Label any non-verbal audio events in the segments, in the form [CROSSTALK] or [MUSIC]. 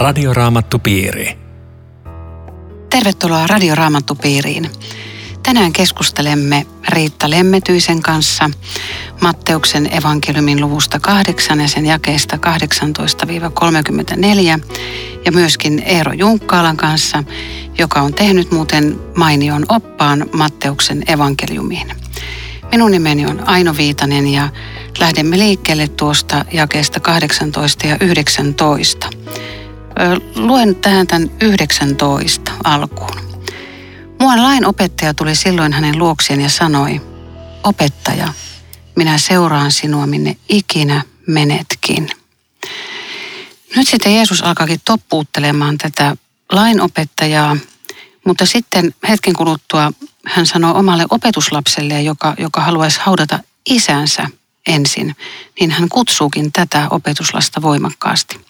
Radioraamattupiiri. Tervetuloa Radioraamattupiiriin. Tänään keskustelemme Riitta Lemmetyisen kanssa Matteuksen evankeliumin luvusta 8 ja sen jakeesta 18-34 ja myöskin Eero Junkkaalan kanssa, joka on tehnyt muuten mainion oppaan Matteuksen evankeliumiin. Minun nimeni on Aino Viitanen ja lähdemme liikkeelle tuosta jakeesta 18 ja 19. Luen tähän tämän 19 alkuun. Muuan lain opettaja tuli silloin hänen luokseen ja sanoi, opettaja, minä seuraan sinua minne ikinä menetkin. Nyt sitten Jeesus alkaakin toppuuttelemaan tätä lainopettajaa, mutta sitten hetken kuluttua hän sanoo omalle opetuslapselle, joka, joka haluaisi haudata isänsä ensin, niin hän kutsuukin tätä opetuslasta voimakkaasti.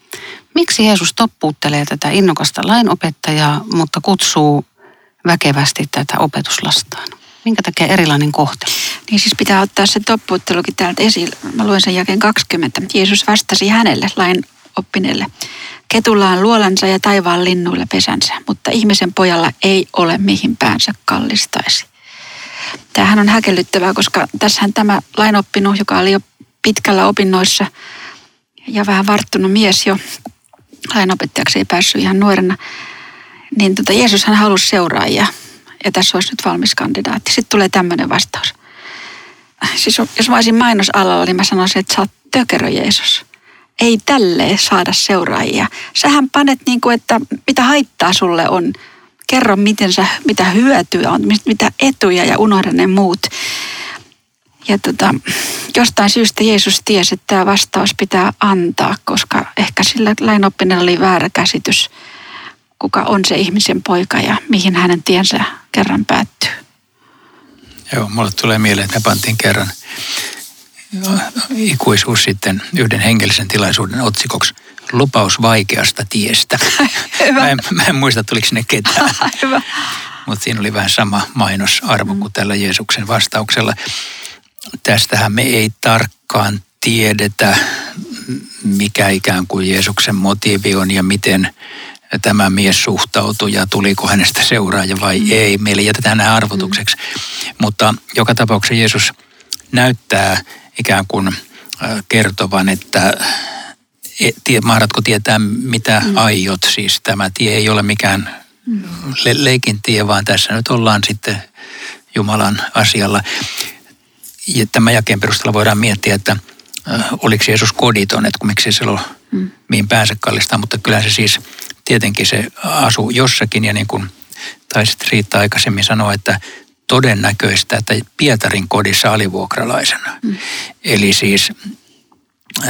Miksi Jeesus toppuuttelee tätä innokasta lainopettajaa, mutta kutsuu väkevästi tätä opetuslastaan? Minkä takia erilainen kohtelu? Niin siis pitää ottaa se toppuuttelukin täältä esille. Mä luen sen jälkeen 20. Jeesus vastasi hänelle, lain oppineelle. Ketulla on luolansa ja taivaan linnuilla pesänsä, mutta ihmisen pojalla ei ole mihin päänsä kallistaisi. Tämähän on häkellyttävää, koska tässähän tämä lainoppinut, joka oli jo pitkällä opinnoissa ja vähän varttunut mies jo, lainopettajaksi ei päässyt ihan nuorena, niin tota Jeesus hän halusi seuraajia ja tässä olisi nyt valmis kandidaatti. Sitten tulee tämmöinen vastaus. Siis jos mä olisin mainosalalla, niin mä sanoisin, että sä oot tökerö Jeesus. Ei tälleen saada seuraajia. Sähän panet niin kuin, että mitä haittaa sulle on. Kerro, miten sä, mitä hyötyä on, mitä etuja ja unohda ne muut. Ja tota, jostain syystä Jeesus tiesi, että tämä vastaus pitää antaa, koska ehkä sillä lainoppineella oli väärä käsitys, kuka on se ihmisen poika ja mihin hänen tiensä kerran päättyy. Joo, mulle tulee mieleen, että me pantiin kerran ikuisuus sitten yhden hengellisen tilaisuuden otsikoksi lupaus vaikeasta tiestä. [LAUGHS] mä, en, mä en muista, tuliko sinne ketään. [LAUGHS] Mutta siinä oli vähän sama mainosarvo kuin tällä Jeesuksen vastauksella. Tästähän me ei tarkkaan tiedetä, mikä ikään kuin Jeesuksen motiivi on ja miten tämä mies suhtautui ja tuliko hänestä seuraaja vai mm. ei. Meille jätetään nämä arvotukseksi. Mm. Mutta joka tapauksessa Jeesus näyttää ikään kuin kertovan, että e, mahdatko tietää, mitä mm. aiot. Siis tämä tie ei ole mikään mm. le- leikin tie, vaan tässä nyt ollaan sitten Jumalan asialla. Ja tämän jakeen perusteella voidaan miettiä, että oliko Jeesus koditon, että miksi se ole mm. mihin pääse kallistaa, mutta kyllä se siis tietenkin se asuu jossakin ja niin kuin taisit Riitta aikaisemmin sanoa, että todennäköistä, että Pietarin kodissa alivuokralaisena. Mm. Eli siis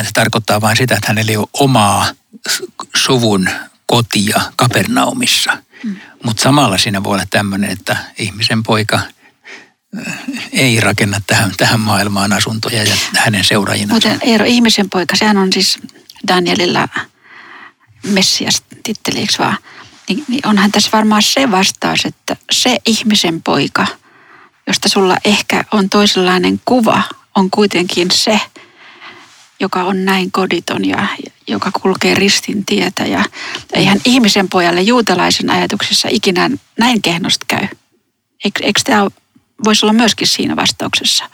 se tarkoittaa vain sitä, että hänellä ei ole omaa suvun kotia Kapernaumissa. Mm. Mutta samalla siinä voi olla tämmöinen, että ihmisen poika äh, ei rakenna tähän, tähän maailmaan asuntoja ja hänen seuraajina. Mutta Eero, ihmisen poika, sehän on siis Danielilla Messias titteli, vaan? Niin, niin onhan tässä varmaan se vastaus, että se ihmisen poika, josta sulla ehkä on toisenlainen kuva, on kuitenkin se, joka on näin koditon ja joka kulkee ristin tietä. Ja eihän ihmisen pojalle juutalaisen ajatuksessa ikinä näin kehnost käy. Eikö, eikö tämä voisi olla myöskin siinä vastauksessa?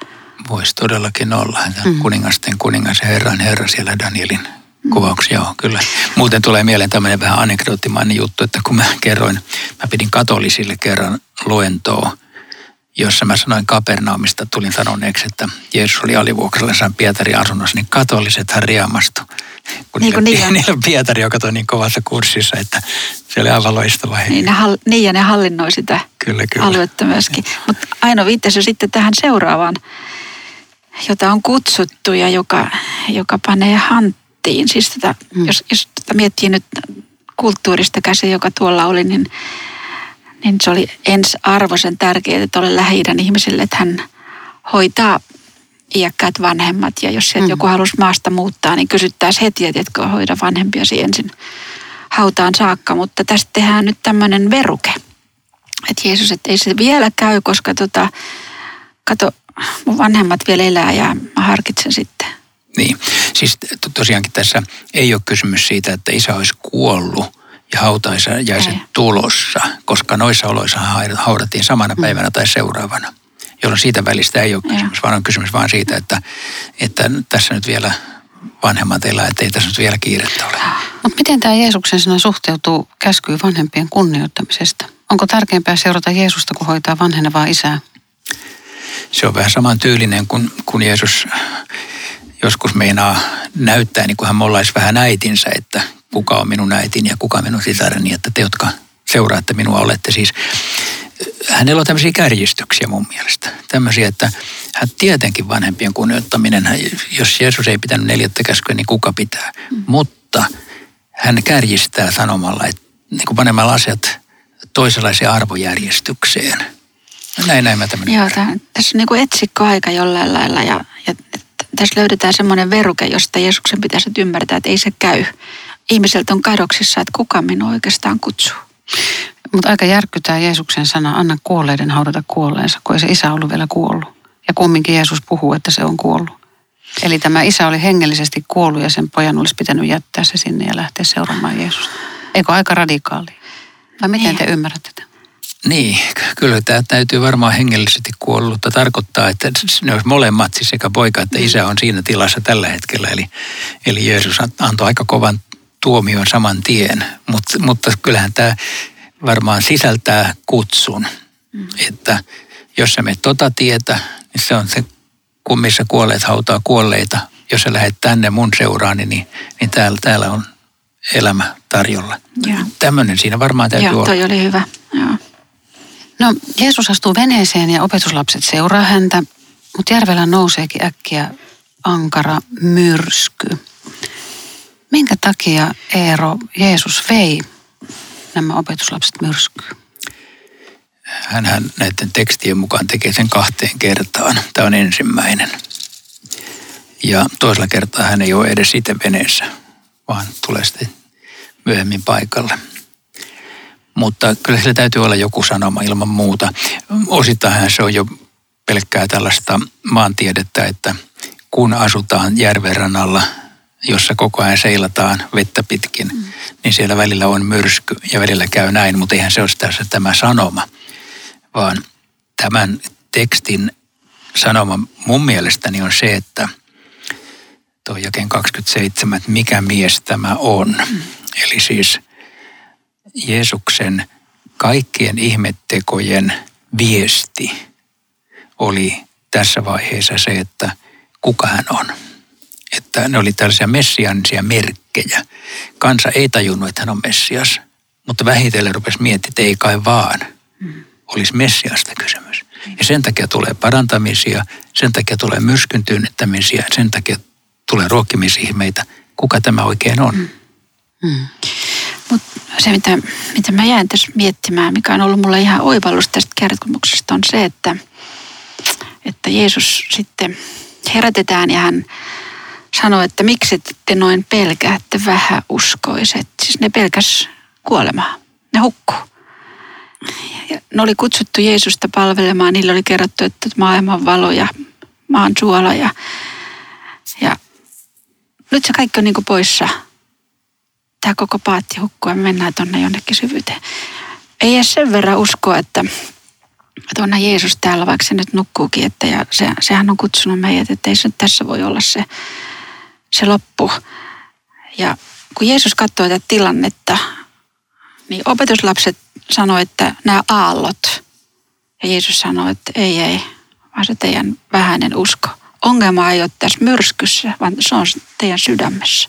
Voisi todellakin olla. Mm. Kuningasten kuningas ja herran herra siellä Danielin kuvauksia, joo, kyllä. Muuten tulee mieleen tämmöinen vähän anekdoottimainen juttu, että kun mä kerroin, mä pidin katolisille kerran luentoa, jossa mä sanoin Kapernaumista, tulin sanoneeksi, että Jeesus oli alivuokralla Pietari asunnossa, niin katolisethan riemastu. Kun niin, niillä, niillä, niillä Pietari, joka toi niin kovassa kurssissa, että se oli aivan loistava Niin, ne hall, niin ja ne hallinnoi sitä kyllä, kyllä. aluetta myöskin. Mutta Aino viittasi sitten tähän seuraavaan, jota on kutsuttu ja joka, joka panee hanttiin siis tätä, mm. jos, jos tätä miettii nyt kulttuurista käsin, joka tuolla oli, niin, niin se oli ensiarvoisen tärkeää tuolle lähi ihmisille, että hän hoitaa iäkkäät vanhemmat. Ja jos sieltä mm. joku halusi maasta muuttaa, niin kysyttäisiin heti, että etkö hoida vanhempiasi ensin hautaan saakka. Mutta tästä tehdään nyt tämmöinen veruke. Että Jeesus, että ei se vielä käy, koska tota, kato, mun vanhemmat vielä elää ja mä harkitsen sitten. Niin, Siis tosiaankin tässä ei ole kysymys siitä, että isä olisi kuollut ja hautaisajaiset tulossa, koska noissa oloissa haudattiin samana mm. päivänä tai seuraavana, jolloin siitä välistä ei ole kysymys, vaan on kysymys vain siitä, että, että tässä nyt vielä vanhemmat elää, että ei tässä nyt vielä kiirettä ole. Mutta miten tämä Jeesuksen sana suhteutuu käskyyn vanhempien kunnioittamisesta? Onko tärkeämpää seurata Jeesusta kuin hoitaa vanhenevaa isää? Se on vähän saman tyylinen kuin kun Jeesus joskus meinaa näyttää, niin kuin hän mollaisi vähän äitinsä, että kuka on minun äitini ja kuka on minun sisareni, että te, jotka seuraatte minua, olette siis hänellä on tämmöisiä kärjistyksiä mun mielestä. Tämmöisiä, että hän tietenkin vanhempien kunnioittaminen, jos Jeesus ei pitänyt neljättä käskyä, niin kuka pitää. Mm. Mutta hän kärjistää sanomalla, että niin kuin panemalla asiat toisenlaiseen arvojärjestykseen. Näin, näin mä tämmöinen. Joo, tämän, tässä on niin kuin etsikkoaika jollain lailla ja, ja tässä löydetään semmoinen veruke, josta Jeesuksen pitäisi ymmärtää, että ei se käy. Ihmiseltä on kadoksissa, että kuka minua oikeastaan kutsuu. Mutta aika järkyttää Jeesuksen sana, anna kuolleiden haudata kuolleensa, kun ei se isä ollut vielä kuollut. Ja kumminkin Jeesus puhuu, että se on kuollut. Eli tämä isä oli hengellisesti kuollut ja sen pojan olisi pitänyt jättää se sinne ja lähteä seuraamaan Jeesusta. Eikö aika radikaali? Vai miten niin. te ymmärrätte tätä? Niin, kyllä tämä täytyy varmaan hengellisesti kuollutta tarkoittaa, että ne olisi molemmat, siis sekä poika että isä on siinä tilassa tällä hetkellä. Eli, eli Jeesus antoi aika kovan tuomion saman tien, mutta, mutta kyllähän tämä varmaan sisältää kutsun, mm. että jos sä menet tota tietä, niin se on se, kun missä kuolleet hautaa kuolleita. Jos sä lähdet tänne mun seuraani, niin, niin täällä, täällä on elämä tarjolla. Tämmöinen siinä varmaan täytyy Joo, olla. toi oli hyvä. Joo. No, Jeesus astuu veneeseen ja opetuslapset seuraa häntä, mutta järvellä nouseekin äkkiä ankara myrsky. Minkä takia Eero Jeesus vei nämä opetuslapset myrskyyn? Hänhän näiden tekstien mukaan tekee sen kahteen kertaan. Tämä on ensimmäinen. Ja toisella kertaa hän ei ole edes itse veneessä, vaan tulee sitten myöhemmin paikalle. Mutta kyllä sillä täytyy olla joku sanoma ilman muuta. Osittain se on jo pelkkää tällaista maantiedettä, että kun asutaan järvenrannalla – jossa koko ajan seilataan vettä pitkin, mm. niin siellä välillä on myrsky ja välillä käy näin, mutta eihän se ole tässä tämä sanoma, vaan tämän tekstin sanoma mun mielestäni on se, että tuo jakeen 27, että mikä mies tämä on. Mm. Eli siis Jeesuksen kaikkien ihmettekojen viesti oli tässä vaiheessa se, että kuka hän on että ne oli tällaisia messianisia merkkejä. Kansa ei tajunnut, että hän on messias, mutta vähitellen rupesi miettimään, että ei kai vaan. Olisi messiasta kysymys. Ja sen takia tulee parantamisia, sen takia tulee myrskyn tyynnettämisiä, sen takia tulee ruokkimisihmeitä. Kuka tämä oikein on? Mm. Mm. Mutta se, mitä, mitä mä jään tässä miettimään, mikä on ollut mulle ihan oivallus tästä kertomuksesta, on se, että, että Jeesus sitten herätetään ja hän sanoi, että miksi te noin pelkäätte vähäuskoiset. Siis ne pelkäs kuolemaa. Ne hukkuu. Ja ne oli kutsuttu Jeesusta palvelemaan. Niillä oli kerrottu, että maailman valo ja maan suola. Ja, ja nyt se kaikki on niin kuin poissa. Tämä koko paatti hukkuu ja me mennään tuonne jonnekin syvyyteen. Ei edes sen verran uskoa, että, onhan Jeesus täällä, vaikka se nyt nukkuukin. Että ja se, sehän on kutsunut meidät, että ei se nyt tässä voi olla se se loppu. Ja kun Jeesus katsoi tätä tilannetta, niin opetuslapset sanoi, että nämä aallot. Ja Jeesus sanoi, että ei, ei, vaan se teidän vähäinen usko. Ongelma ei ole tässä myrskyssä, vaan se on teidän sydämessä.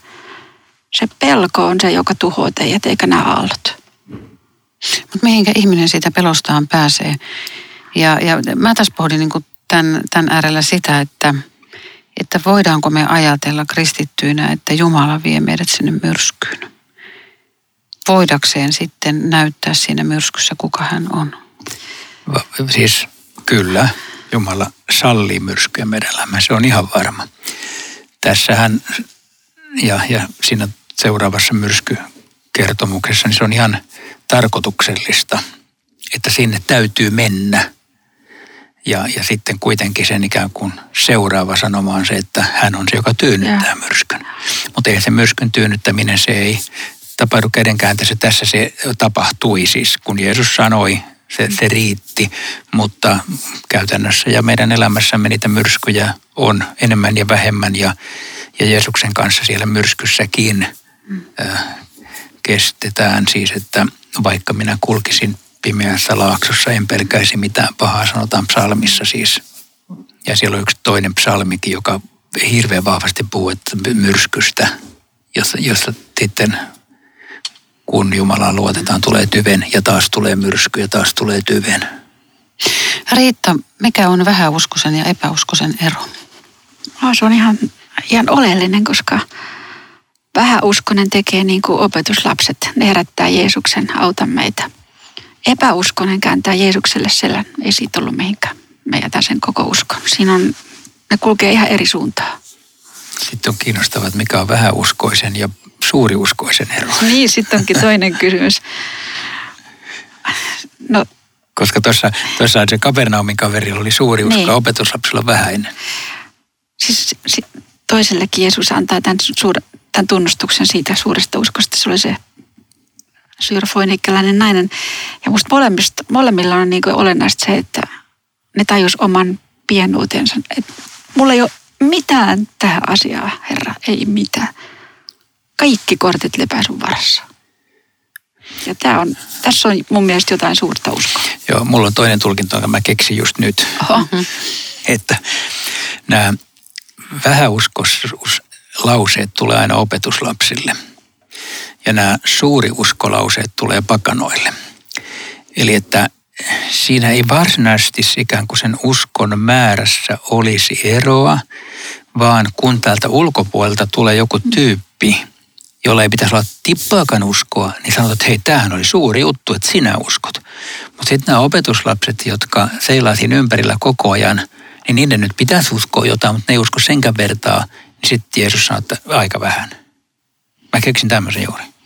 Se pelko on se, joka tuhoaa teidät, eikä nämä aallot. Mutta mihinkä ihminen siitä pelostaan pääsee? Ja, ja mä tässä pohdin niin tämän, tämän äärellä sitä, että – että voidaanko me ajatella kristittyinä, että Jumala vie meidät sinne myrskyyn. Voidakseen sitten näyttää siinä myrskyssä, kuka hän on. Siis kyllä, Jumala sallii myrskyjä meidän elämään, se on ihan varma. Tässähän ja, ja siinä seuraavassa myrskykertomuksessa, niin se on ihan tarkoituksellista, että sinne täytyy mennä. Ja, ja sitten kuitenkin sen ikään kuin seuraava sanoma on se, että hän on se, joka tyynnyttää ja. myrskyn. Mutta ei se myrskyn tyynnyttäminen, se ei tapahdu kädenkääntössä. Tässä se tapahtui siis, kun Jeesus sanoi, se, se riitti, mutta käytännössä ja meidän elämässämme niitä myrskyjä on enemmän ja vähemmän ja, ja Jeesuksen kanssa siellä myrskyssäkin mm. äh, kestetään siis, että vaikka minä kulkisin pimeässä laaksossa, en pelkäisi mitään pahaa, sanotaan psalmissa siis. Ja siellä on yksi toinen psalmikin, joka hirveän vahvasti puhuu että myrskystä, jossa, jossa sitten kun Jumalaan luotetaan, tulee tyven ja taas tulee myrsky ja taas tulee tyven. Riitta, mikä on vähäuskoisen ja epäuskoisen ero? Oh, se on ihan, ihan oleellinen, koska vähäuskonen tekee niin kuin opetuslapset. Ne herättää Jeesuksen, auta meitä. Epäuskonen kääntää Jeesukselle selän. Ei siitä ollut mihinkään. Me jätän sen koko uskon. Siinä on, ne kulkee ihan eri suuntaan. Sitten on kiinnostavaa, että mikä on vähäuskoisen ja suuriuskoisen ero. [LAUGHS] Niin, sitten onkin toinen [LAUGHS] kysymys. No, Koska tuossa, tuossa se Kapernaumin kaveri oli suuri usko, niin. opetuslapsilla vähäinen. Siis toisellekin Jeesus antaa tämän, suur, tämän tunnustuksen siitä suuresta uskosta. Se oli se syrfoinikkeläinen nainen. Ja musta molemmilla on niin olennaista se, että ne tajus oman pienuutensa. Et mulla ei ole mitään tähän asiaan, Herra, ei mitään kaikki kortit lepää sun varassa. Ja tää on, tässä on mun mielestä jotain suurta uskoa. Joo, mulla on toinen tulkinta, jonka mä keksin just nyt. Oho. Mm-hmm. Että nämä vähäuskoslauseet tulee aina opetuslapsille. Ja nämä suuriuskolauseet tulee pakanoille. Eli että siinä ei varsinaisesti ikään kuin sen uskon määrässä olisi eroa, vaan kun täältä ulkopuolelta tulee joku tyyppi, jolla ei pitäisi olla tippaakaan uskoa, niin sanotaan, että hei, tämähän oli suuri juttu, että sinä uskot. Mutta sitten nämä opetuslapset, jotka seilaatiin ympärillä koko ajan, niin niiden nyt pitäisi uskoa jotain, mutta ne ei usko senkään vertaa. Niin sitten Jeesus sanoi, että aika vähän. Mä keksin tämmöisen juuri.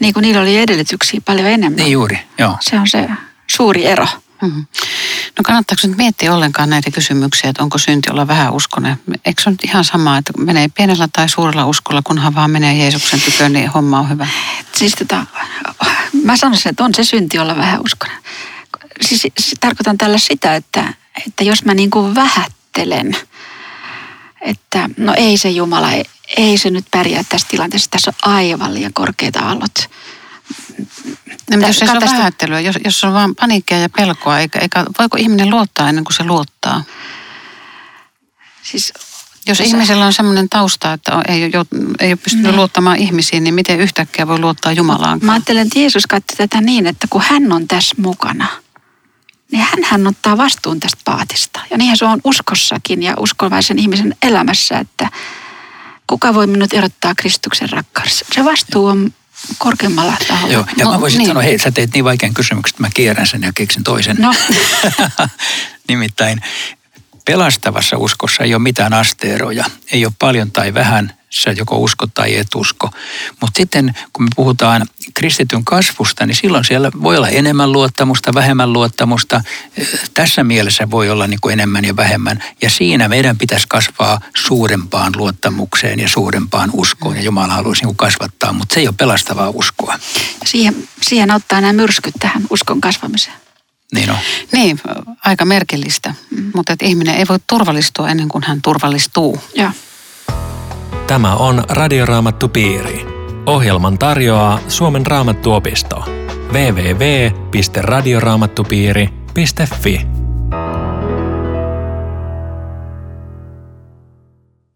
Niin kuin niillä oli edellytyksiä paljon enemmän. Niin juuri, joo. Se on se suuri ero. Mm-hmm. No kannattaako nyt miettiä ollenkaan näitä kysymyksiä, että onko synti olla vähän uskonen? Eikö se nyt ihan sama, että menee pienellä tai suurella uskolla, kunhan vaan menee Jeesuksen tyköön, niin homma on hyvä? Siis tota, mä sanoisin, että on se synti olla vähän uskonen. Siis, siis tarkoitan tällä sitä, että, että jos mä niin kuin vähättelen, että no ei se Jumala, ei, ei se nyt pärjää tässä tilanteessa, tässä on aivan liian korkeita aallot No, mutta jos se on vähättelyä, jos, jos on vain paniikkia ja pelkoa, eikä, eikä, voiko ihminen luottaa ennen kuin se luottaa? Siis, jos se... ihmisellä on sellainen tausta, että ei, ole, ei ole pystynyt niin. luottamaan ihmisiin, niin miten yhtäkkiä voi luottaa Jumalaan? Mä ajattelen, että Jeesus katsoi tätä niin, että kun hän on tässä mukana, niin hän, hän ottaa vastuun tästä paatista. Ja niinhän se on uskossakin ja uskovaisen ihmisen elämässä, että kuka voi minut erottaa Kristuksen rakkaudessa. Se vastuu on korkeammalla taholla. Joo, ja no, mä voisin niin. sanoa, hei, sä teet niin vaikean kysymyksen, että mä kierrän sen ja keksin toisen. No. [LAUGHS] Nimittäin pelastavassa uskossa ei ole mitään asteeroja. Ei ole paljon tai vähän, sä joko usko tai et usko. Mutta sitten kun me puhutaan kristityn kasvusta, niin silloin siellä voi olla enemmän luottamusta, vähemmän luottamusta. Tässä mielessä voi olla niin kuin enemmän ja vähemmän. Ja siinä meidän pitäisi kasvaa suurempaan luottamukseen ja suurempaan uskoon. Ja Jumala haluaisi niin kasvattaa, mutta se ei ole pelastavaa uskoa. Siihen, siihen auttaa nämä myrskyt tähän uskon kasvamiseen. Niin on. Niin, aika merkillistä. Mm. Mutta että ihminen ei voi turvallistua ennen kuin hän turvallistuu. Joo. Tämä on Radioraamattu Piiri. Ohjelman tarjoaa Suomen raamattuopisto. www.radioraamattupiiri.fi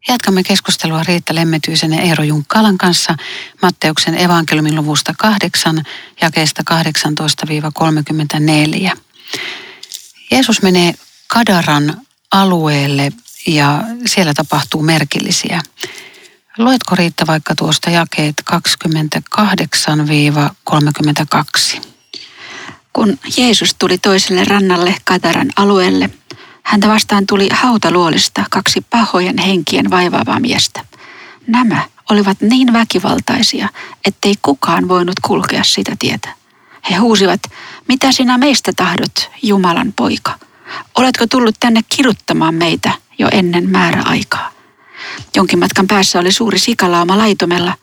Jatkamme keskustelua Riitta Lemmetyisen ja Eero Junkkalan kanssa Matteuksen evankeliumin luvusta 8, jakeesta 18-34. Jeesus menee Kadaran alueelle ja siellä tapahtuu merkillisiä. Luetko Riitta vaikka tuosta jakeet 28-32? Kun Jeesus tuli toiselle rannalle Kadaran alueelle, häntä vastaan tuli hautaluolista kaksi pahojen henkien vaivaavaa miestä. Nämä olivat niin väkivaltaisia, ettei kukaan voinut kulkea sitä tietä. He huusivat, mitä sinä meistä tahdot, Jumalan poika? Oletko tullut tänne kiduttamaan meitä jo ennen määräaikaa? Jonkin matkan päässä oli suuri sikalauma laitomella.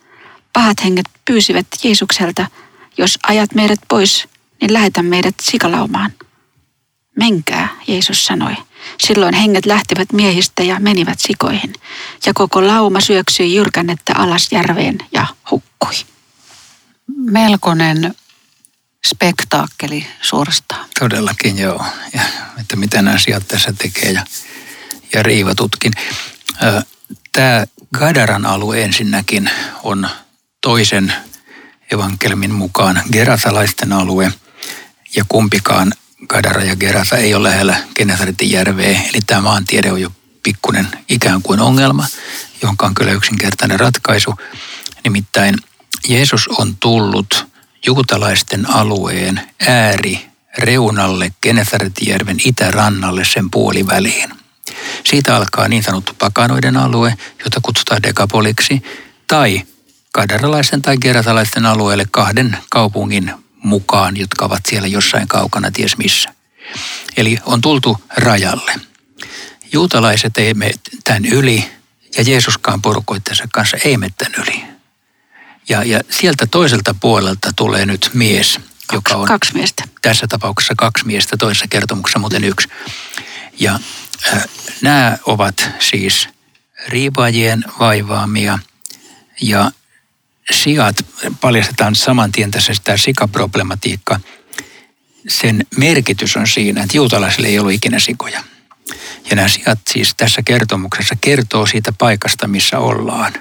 Pahat henget pyysivät Jeesukselta, jos ajat meidät pois, niin lähetä meidät sikalaumaan. Menkää, Jeesus sanoi. Silloin henget lähtivät miehistä ja menivät sikoihin, ja koko lauma syöksyi jyrkännettä alas järveen ja hukkui. Melkoinen spektaakkeli suorastaan. Todellakin joo. Ja, että mitä nämä asiat tässä tekee ja, ja riivatutkin. Tämä Gadaran alue ensinnäkin on toisen evankelmin mukaan geratalaisten alue ja kumpikaan Gadara ja Gerasa ei ole lähellä Genesaretin järveä. Eli tämä maantiede on jo pikkuinen ikään kuin ongelma, jonka on kyllä yksinkertainen ratkaisu. Nimittäin Jeesus on tullut juutalaisten alueen ääri reunalle Genesaretjärven itärannalle sen puoliväliin. Siitä alkaa niin sanottu pakanoiden alue, jota kutsutaan dekapoliksi, tai kadaralaisten tai geratalaisten alueelle kahden kaupungin mukaan, jotka ovat siellä jossain kaukana, ties missä. Eli on tultu rajalle. Juutalaiset ei mene tämän yli, ja Jeesuskaan porukoittensa kanssa ei mene tämän yli. Ja, ja sieltä toiselta puolelta tulee nyt mies, kaksi, joka on kaksi miestä. tässä tapauksessa kaksi miestä, toisessa kertomuksessa muuten yksi. Ja äh, nämä ovat siis riipaajien vaivaamia ja sijat paljastetaan saman tien tässä tämä sikaproblematiikka. Sen merkitys on siinä, että juutalaisille ei ollut ikinä sikoja. Ja nämä sijat siis tässä kertomuksessa kertoo siitä paikasta, missä ollaan.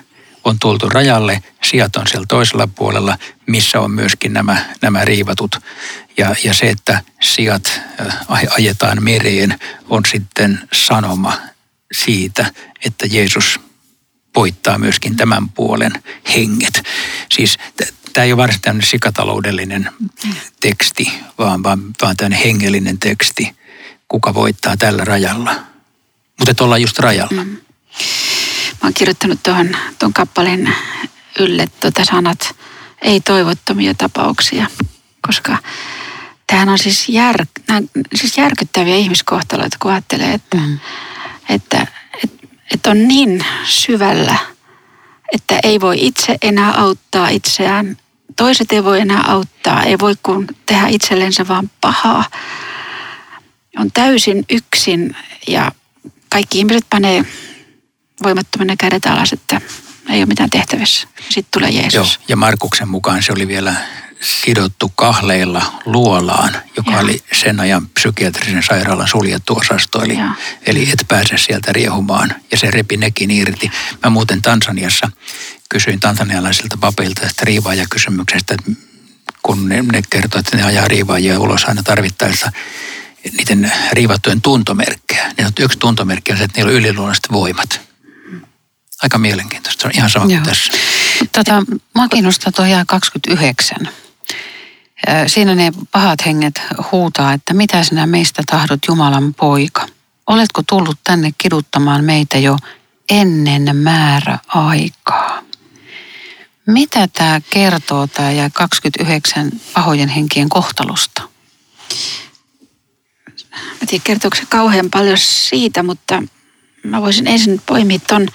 On tultu rajalle, sijat on siellä toisella puolella, missä on myöskin nämä, nämä riivatut. Ja, ja se, että sijat ajetaan mereen, on sitten sanoma siitä, että Jeesus voittaa myöskin tämän puolen henget. Siis tämä ei ole varsinaisesti tämmöinen sikataloudellinen teksti, vaan, vaan, vaan tämmöinen hengellinen teksti, kuka voittaa tällä rajalla. Mutta ollaan just rajalla. Mm. Mä oon kirjoittanut tuohon tuon kappaleen ylle tuota sanat ei toivottomia tapauksia, koska tämähän on siis, jär, siis järkyttäviä ihmiskohtaloita, kun ajattelee, että, mm. että että on niin syvällä, että ei voi itse enää auttaa itseään. Toiset ei voi enää auttaa, ei voi kun tehdä itsellensä vaan pahaa. On täysin yksin ja kaikki ihmiset panee voimattomana kädet alas, että ei ole mitään tehtävissä. Sitten tulee Jeesus. Joo, ja Markuksen mukaan se oli vielä sidottu kahleilla luolaan, joka ja. oli sen ajan psykiatrisen sairaalan suljettu osasto. Eli, eli et pääse sieltä riehumaan ja se repi nekin irti. Mä muuten Tansaniassa kysyin tansanialaisilta papeilta tästä riivaajakysymyksestä, että kun ne, ne kertovat, että ne ajaa riivaajia ulos aina tarvittaessa niiden riivattujen tuntomerkkejä. Niin yksi tuntomerkki on se, että niillä on yliluonnolliset voimat. Aika mielenkiintoista. Se on ihan sama Joo. kuin tässä. Tota, mä kiinnostaa tuo 29. Siinä ne pahat henget huutaa, että mitä sinä meistä tahdot Jumalan poika? Oletko tullut tänne kiduttamaan meitä jo ennen määräaikaa? Mitä tämä kertoo tämä ja 29 pahojen henkien kohtalosta? Mä tiedän, kertooko se kauhean paljon siitä, mutta mä voisin ensin poimia ton,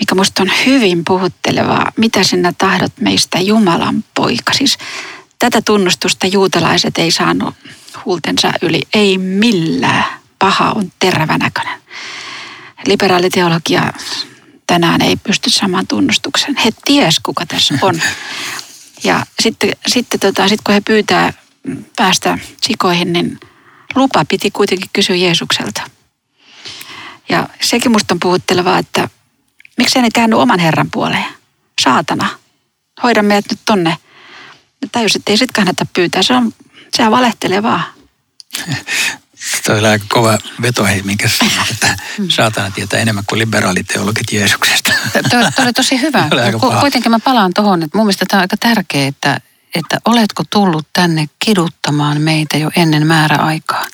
mikä musta on hyvin puhuttelevaa. Mitä sinä tahdot meistä Jumalan poika? Siis Tätä tunnustusta juutalaiset ei saanut huultensa yli, ei millään. Paha on terävänäköinen. Liberaaliteologia tänään ei pysty samaan tunnustuksen. He ties, kuka tässä on. Ja sitten, sitten tota, sit kun he pyytää päästä sikoihin, niin lupa piti kuitenkin kysyä Jeesukselta. Ja sekin musta on puhuttelevaa, että miksei ne käänny oman Herran puoleen. Saatana, hoida meidät nyt tonne tajus, että ei sit kannata pyytää. Se on, sehän valehtelee vaan. [LAUGHS] Toi oli aika kova veto, hei, minkä sanoit, [LAUGHS] että mm. saatana tietää enemmän kuin liberaaliteologit Jeesuksesta. Tuo oli tosi [LAUGHS] hyvä. Ku, kuitenkin mä palaan tuohon, että mun mielestä tämä on aika tärkeää, että, että oletko tullut tänne kiduttamaan meitä jo ennen määräaikaa.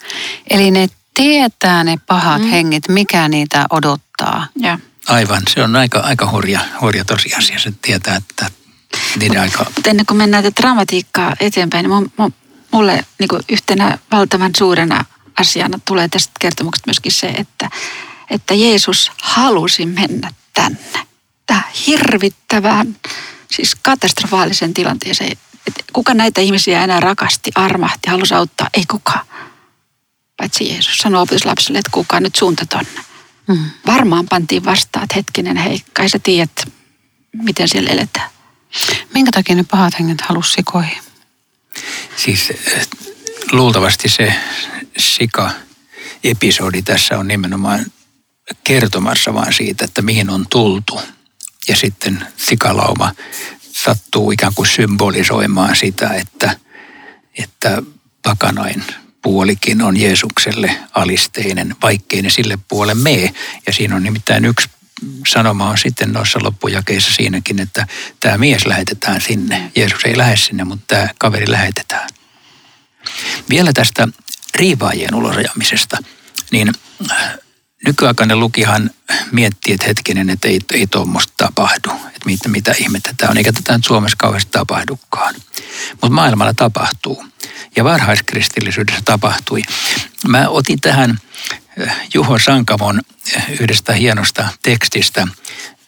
Eli ne tietää ne pahat mm. henget, mikä niitä odottaa. Ja. Aivan, se on aika, aika hurja, hurja tosiasia. Se tietää, että niiden aika... Mutta ennen kuin mennään tätä dramatiikkaa eteenpäin, niin mulle niin kuin yhtenä valtavan suurena asiana tulee tästä kertomuksesta myöskin se, että, että Jeesus halusi mennä tänne. Tähän hirvittävään, siis katastrofaalisen tilanteeseen. Että kuka näitä ihmisiä enää rakasti, armahti, halusi auttaa? Ei kukaan. Paitsi Jeesus sanoi opetuslapsille, että kuka nyt suunta tonne. Mm. Varmaan pantiin vastaan, että hetkinen, hei, kai sä tiedät, miten siellä eletään. Minkä takia ne pahat henget halusi sikoihin? Siis eh, luultavasti se sika-episodi tässä on nimenomaan kertomassa vaan siitä, että mihin on tultu. Ja sitten sikalauma sattuu ikään kuin symbolisoimaan sitä, että, että pakanain puolikin on Jeesukselle alisteinen, vaikkei ne sille puolelle mee. Ja siinä on nimittäin yksi sanoma on sitten noissa loppujakeissa siinäkin, että tämä mies lähetetään sinne. Jeesus ei lähde sinne, mutta tämä kaveri lähetetään. Vielä tästä riivaajien ulosajamisesta, niin nykyaikainen lukihan miettii, että hetkinen, että ei, ei tuommoista tapahdu. Että mitä, mitä ihmettä tämä on, eikä tätä nyt Suomessa kauheasti tapahdukaan. Mutta maailmalla tapahtuu. Ja varhaiskristillisyydessä tapahtui. Mä otin tähän eh, Juho Sankamon eh, yhdestä hienosta tekstistä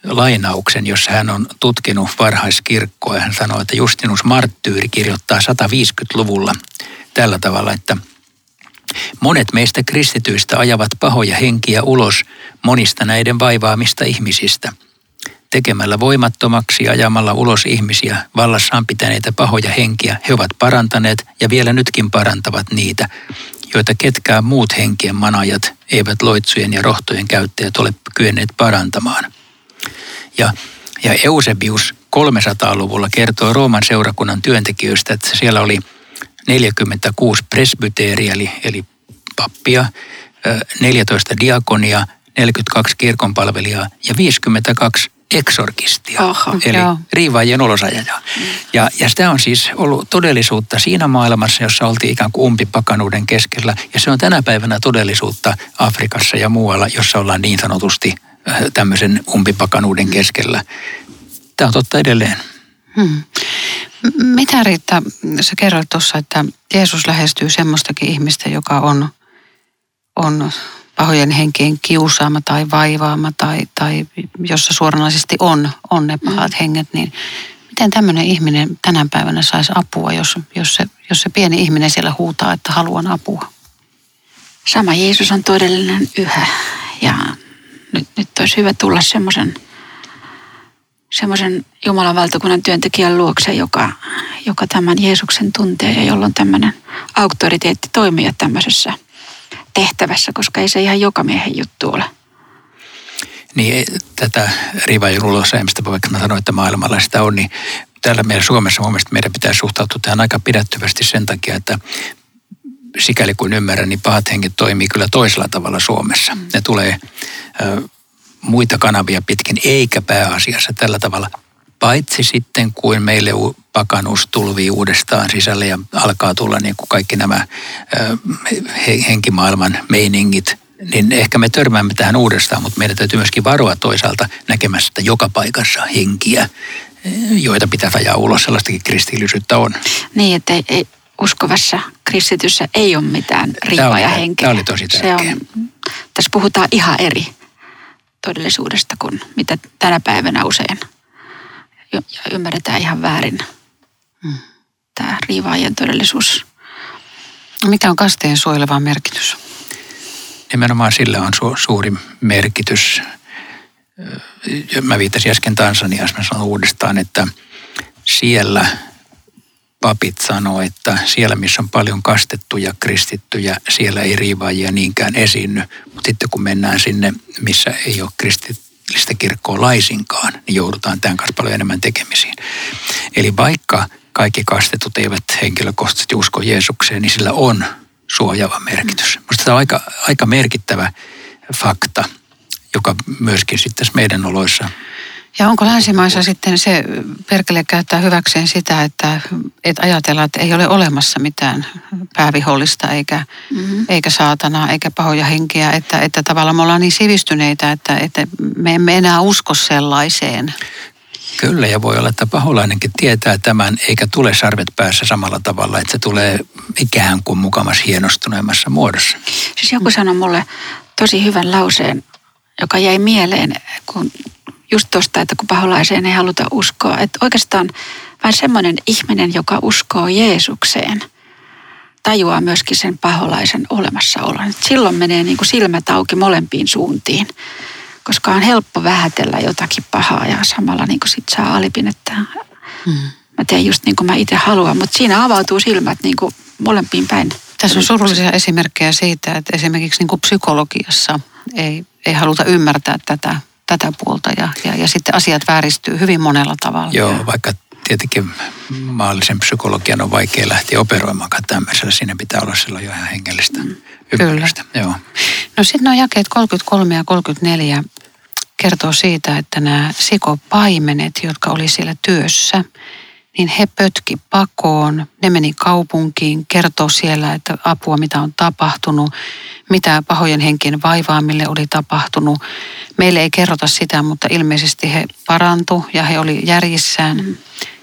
lainauksen, jossa hän on tutkinut varhaiskirkkoa. Hän sanoo, että Justinus Marttyyri kirjoittaa 150-luvulla tällä tavalla, että – Monet meistä kristityistä ajavat pahoja henkiä ulos monista näiden vaivaamista ihmisistä. Tekemällä voimattomaksi ajamalla ulos ihmisiä vallassaan pitäneitä pahoja henkiä, he ovat parantaneet ja vielä nytkin parantavat niitä, joita ketkään muut henkien manajat eivät loitsujen ja rohtojen käyttäjät ole kyenneet parantamaan. Ja, ja Eusebius 300-luvulla kertoo Rooman seurakunnan työntekijöistä, että siellä oli – 46 presbyteeriä, eli, eli pappia, 14 diakonia, 42 kirkonpalvelijaa ja 52 eksorkistia, Oho, eli joo. riivaajien olosajajaa. Ja, ja sitä on siis ollut todellisuutta siinä maailmassa, jossa oltiin ikään kuin umpipakanuuden keskellä. Ja se on tänä päivänä todellisuutta Afrikassa ja muualla, jossa ollaan niin sanotusti tämmöisen umpipakanuuden keskellä. Tämä on totta edelleen. Hmm. Mitä Riitta, sä kerroit tuossa, että Jeesus lähestyy semmoistakin ihmistä, joka on, on pahojen henkien kiusaama tai vaivaama tai, tai jossa suoranaisesti on, on ne pahat mm. henget, niin miten tämmöinen ihminen tänä päivänä saisi apua, jos, jos, se, jos se pieni ihminen siellä huutaa, että haluan apua? Sama Jeesus on todellinen yhä ja nyt, nyt olisi hyvä tulla semmoisen semmoisen Jumalan valtakunnan työntekijän luokse, joka, joka tämän Jeesuksen tuntee ja jolla on tämmöinen auktoriteetti toimia tämmöisessä tehtävässä, koska ei se ihan joka miehen juttu ole. Niin tätä rivaajun ulosajamista, vaikka mä sanoin, että maailmalla sitä on, niin täällä meillä Suomessa mun mielestä meidän pitää suhtautua tähän aika pidättyvästi sen takia, että sikäli kuin ymmärrän, niin pahat henkit toimii kyllä toisella tavalla Suomessa. Ne tulee muita kanavia pitkin, eikä pääasiassa tällä tavalla. Paitsi sitten, kuin meille pakanuus tulvii uudestaan sisälle ja alkaa tulla niin kuin kaikki nämä henkimaailman meiningit, niin ehkä me törmäämme tähän uudestaan, mutta meidän täytyy myöskin varoa toisaalta näkemästä joka paikassa henkiä, joita pitää ajaa ulos. Sellaistakin kristillisyyttä on. Niin, että ei, ei, uskovassa kristityssä ei ole mitään riipaa ja henkeä. Tämä oli tosi tärkeä. Se on, tässä puhutaan ihan eri todellisuudesta kuin mitä tänä päivänä usein ja ymmärretään ihan väärin. Hmm. Tämä riivaajien todellisuus. Mikä on kasteen suojeleva merkitys? Nimenomaan sillä on su- suuri merkitys. Mä viittasin äsken Tansaniassa, mä sanon uudestaan, että siellä papit sanoo, että siellä missä on paljon kastettuja kristittyjä, siellä ei riivaajia niinkään esiinny. Mutta sitten kun mennään sinne, missä ei ole kristillistä kirkkoa laisinkaan, niin joudutaan tämän kanssa paljon enemmän tekemisiin. Eli vaikka kaikki kastetut eivät henkilökohtaisesti usko Jeesukseen, niin sillä on suojaava merkitys. Minusta tämä on aika, aika merkittävä fakta, joka myöskin sitten meidän oloissa ja onko länsimaissa sitten se perkele käyttää hyväkseen sitä, että, että ajatellaan, että ei ole olemassa mitään päävihollista eikä, mm-hmm. eikä saatanaa eikä pahoja henkiä, että, että tavallaan me ollaan niin sivistyneitä, että, että me emme enää usko sellaiseen. Kyllä, ja voi olla, että paholainenkin tietää tämän, eikä tule sarvet päässä samalla tavalla, että se tulee ikään kuin mukamas hienostuneemmassa muodossa. Siis joku sanoi mulle tosi hyvän lauseen, joka jäi mieleen, kun just tuosta, että kun paholaiseen ei haluta uskoa. Että oikeastaan vain semmoinen ihminen, joka uskoo Jeesukseen, tajuaa myöskin sen paholaisen olemassaolon. Et silloin menee niin kuin silmät auki molempiin suuntiin, koska on helppo vähätellä jotakin pahaa ja samalla niin kuin sit saa alipin, että hmm. mä teen just niin kuin mä itse haluan. Mutta siinä avautuu silmät niin kuin molempiin päin. Tässä on surullisia esimerkkejä siitä, että esimerkiksi niin kuin psykologiassa ei, ei haluta ymmärtää tätä, tätä puolta ja, ja, ja sitten asiat vääristyy hyvin monella tavalla. Joo, vaikka tietenkin maallisen psykologian on vaikea lähteä operoimaan tämmöisellä. Siinä pitää olla silloin jo ihan hengellistä mm, ymmärrystä. Kyllä. Joo. No sitten nuo jakeet 33 ja 34 kertoo siitä, että nämä sikopaimenet, jotka oli siellä työssä, niin he pötki pakoon, ne meni kaupunkiin, kertoo siellä, että apua mitä on tapahtunut, mitä pahojen henkien vaivaamille oli tapahtunut. Meille ei kerrota sitä, mutta ilmeisesti he parantu ja he oli järjissään. Mm.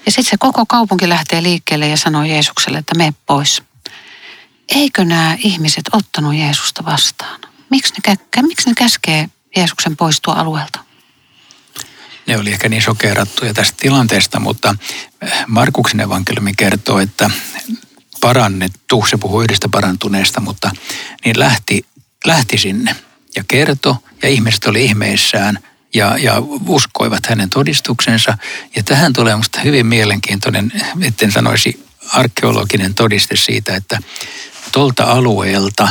Ja sitten se koko kaupunki lähtee liikkeelle ja sanoo Jeesukselle, että me pois. Eikö nämä ihmiset ottanut Jeesusta vastaan? Miksi ne, miksi ne käskee Jeesuksen poistua alueelta? Ne oli ehkä niin sokerattuja tästä tilanteesta, mutta Markuksen evankeliumi kertoo, että parannettu, se puhuu yhdestä parantuneesta, mutta niin lähti, lähti sinne ja kertoi ja ihmiset oli ihmeissään – ja, ja uskoivat hänen todistuksensa. Ja tähän tulee minusta hyvin mielenkiintoinen, etten sanoisi arkeologinen todiste siitä, että tuolta alueelta,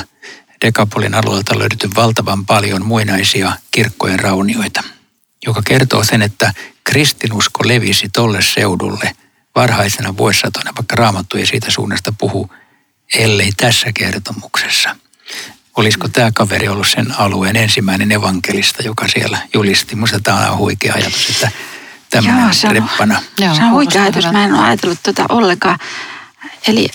Dekapolin alueelta löydetty valtavan paljon muinaisia kirkkojen raunioita, joka kertoo sen, että kristinusko levisi tolle seudulle varhaisena vuosisatona, vaikka raamattu ei siitä suunnasta puhu, ellei tässä kertomuksessa – Olisiko tämä kaveri ollut sen alueen ensimmäinen evankelista, joka siellä julisti? Minusta tämä on huikea ajatus, että tämmöinen Joo, se on, reppana. Joo, se on huikea ajatus. Mä en ole ajatellut tuota ollenkaan. Eli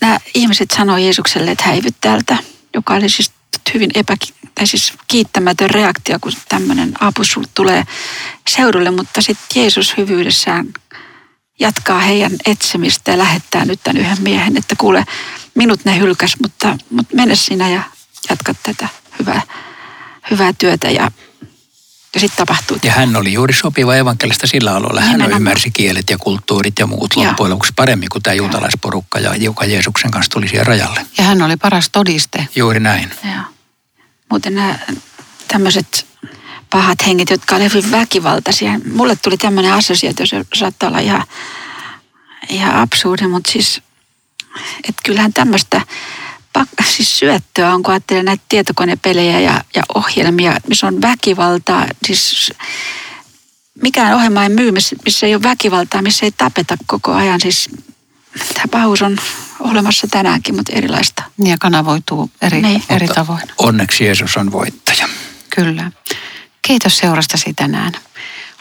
nämä ihmiset sanoivat Jeesukselle, että häivy täältä, joka oli siis hyvin epäki, tai siis kiittämätön reaktio, kun tämmöinen apu tulee seudulle, mutta sitten Jeesus hyvyydessään jatkaa heidän etsimistä ja lähettää nyt tämän yhden miehen, että kuule, minut ne hylkäs, mutta, mutta mene sinä ja jatka tätä hyvää, hyvää työtä ja, ja sitten tapahtuu. Ja hän oli juuri sopiva evankelista sillä alueella. Hän Nimenomaan. ymmärsi kielet ja kulttuurit ja muut loppujen lopuksi paremmin kuin tämä juutalaisporukka, ja joka Jeesuksen kanssa tuli siihen rajalle. Ja hän oli paras todiste. Juuri näin. Joo. Muuten nämä tämmöiset pahat henget, jotka olivat hyvin väkivaltaisia. Mulle tuli tämmöinen assosiaatio, se saattaa olla ihan, ihan absurdi, mutta siis, että kyllähän tämmöistä siis syöttöä on, kun ajattelee näitä tietokonepelejä ja, ja ohjelmia, missä on väkivaltaa. Siis mikään ohjelma ei myy, missä ei ole väkivaltaa, missä ei tapeta koko ajan. Siis tämä pahuus on olemassa tänäänkin, mutta erilaista. Ja kanavoituu eri, niin. eri tavoin. Onneksi Jeesus on voittaja. Kyllä. Kiitos seurastasi tänään.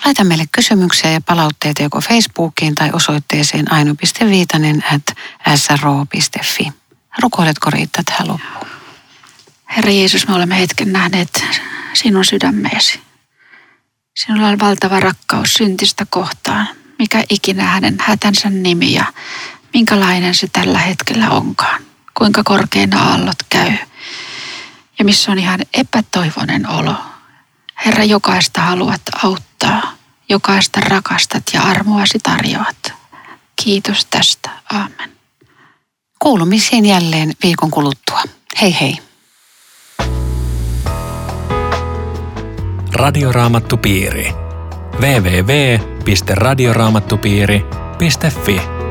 Laita meille kysymyksiä ja palautteita joko Facebookiin tai osoitteeseen aino.viitanen at sro.fi. Rukoiletko Riitta tähän loppuun? Herra Jeesus, me olemme hetken nähneet sinun sydämeesi. Sinulla on valtava rakkaus syntistä kohtaan, mikä ikinä hänen hätänsä nimi ja minkälainen se tällä hetkellä onkaan. Kuinka korkeina aallot käy ja missä on ihan epätoivoinen olo. Herra, jokaista haluat auttaa, jokaista rakastat ja armoasi tarjoat. Kiitos tästä. Amen. Kuulumisiin jälleen viikon kuluttua. Hei hei. Radioraamattupiiri. www.radioraamattupiiri.fi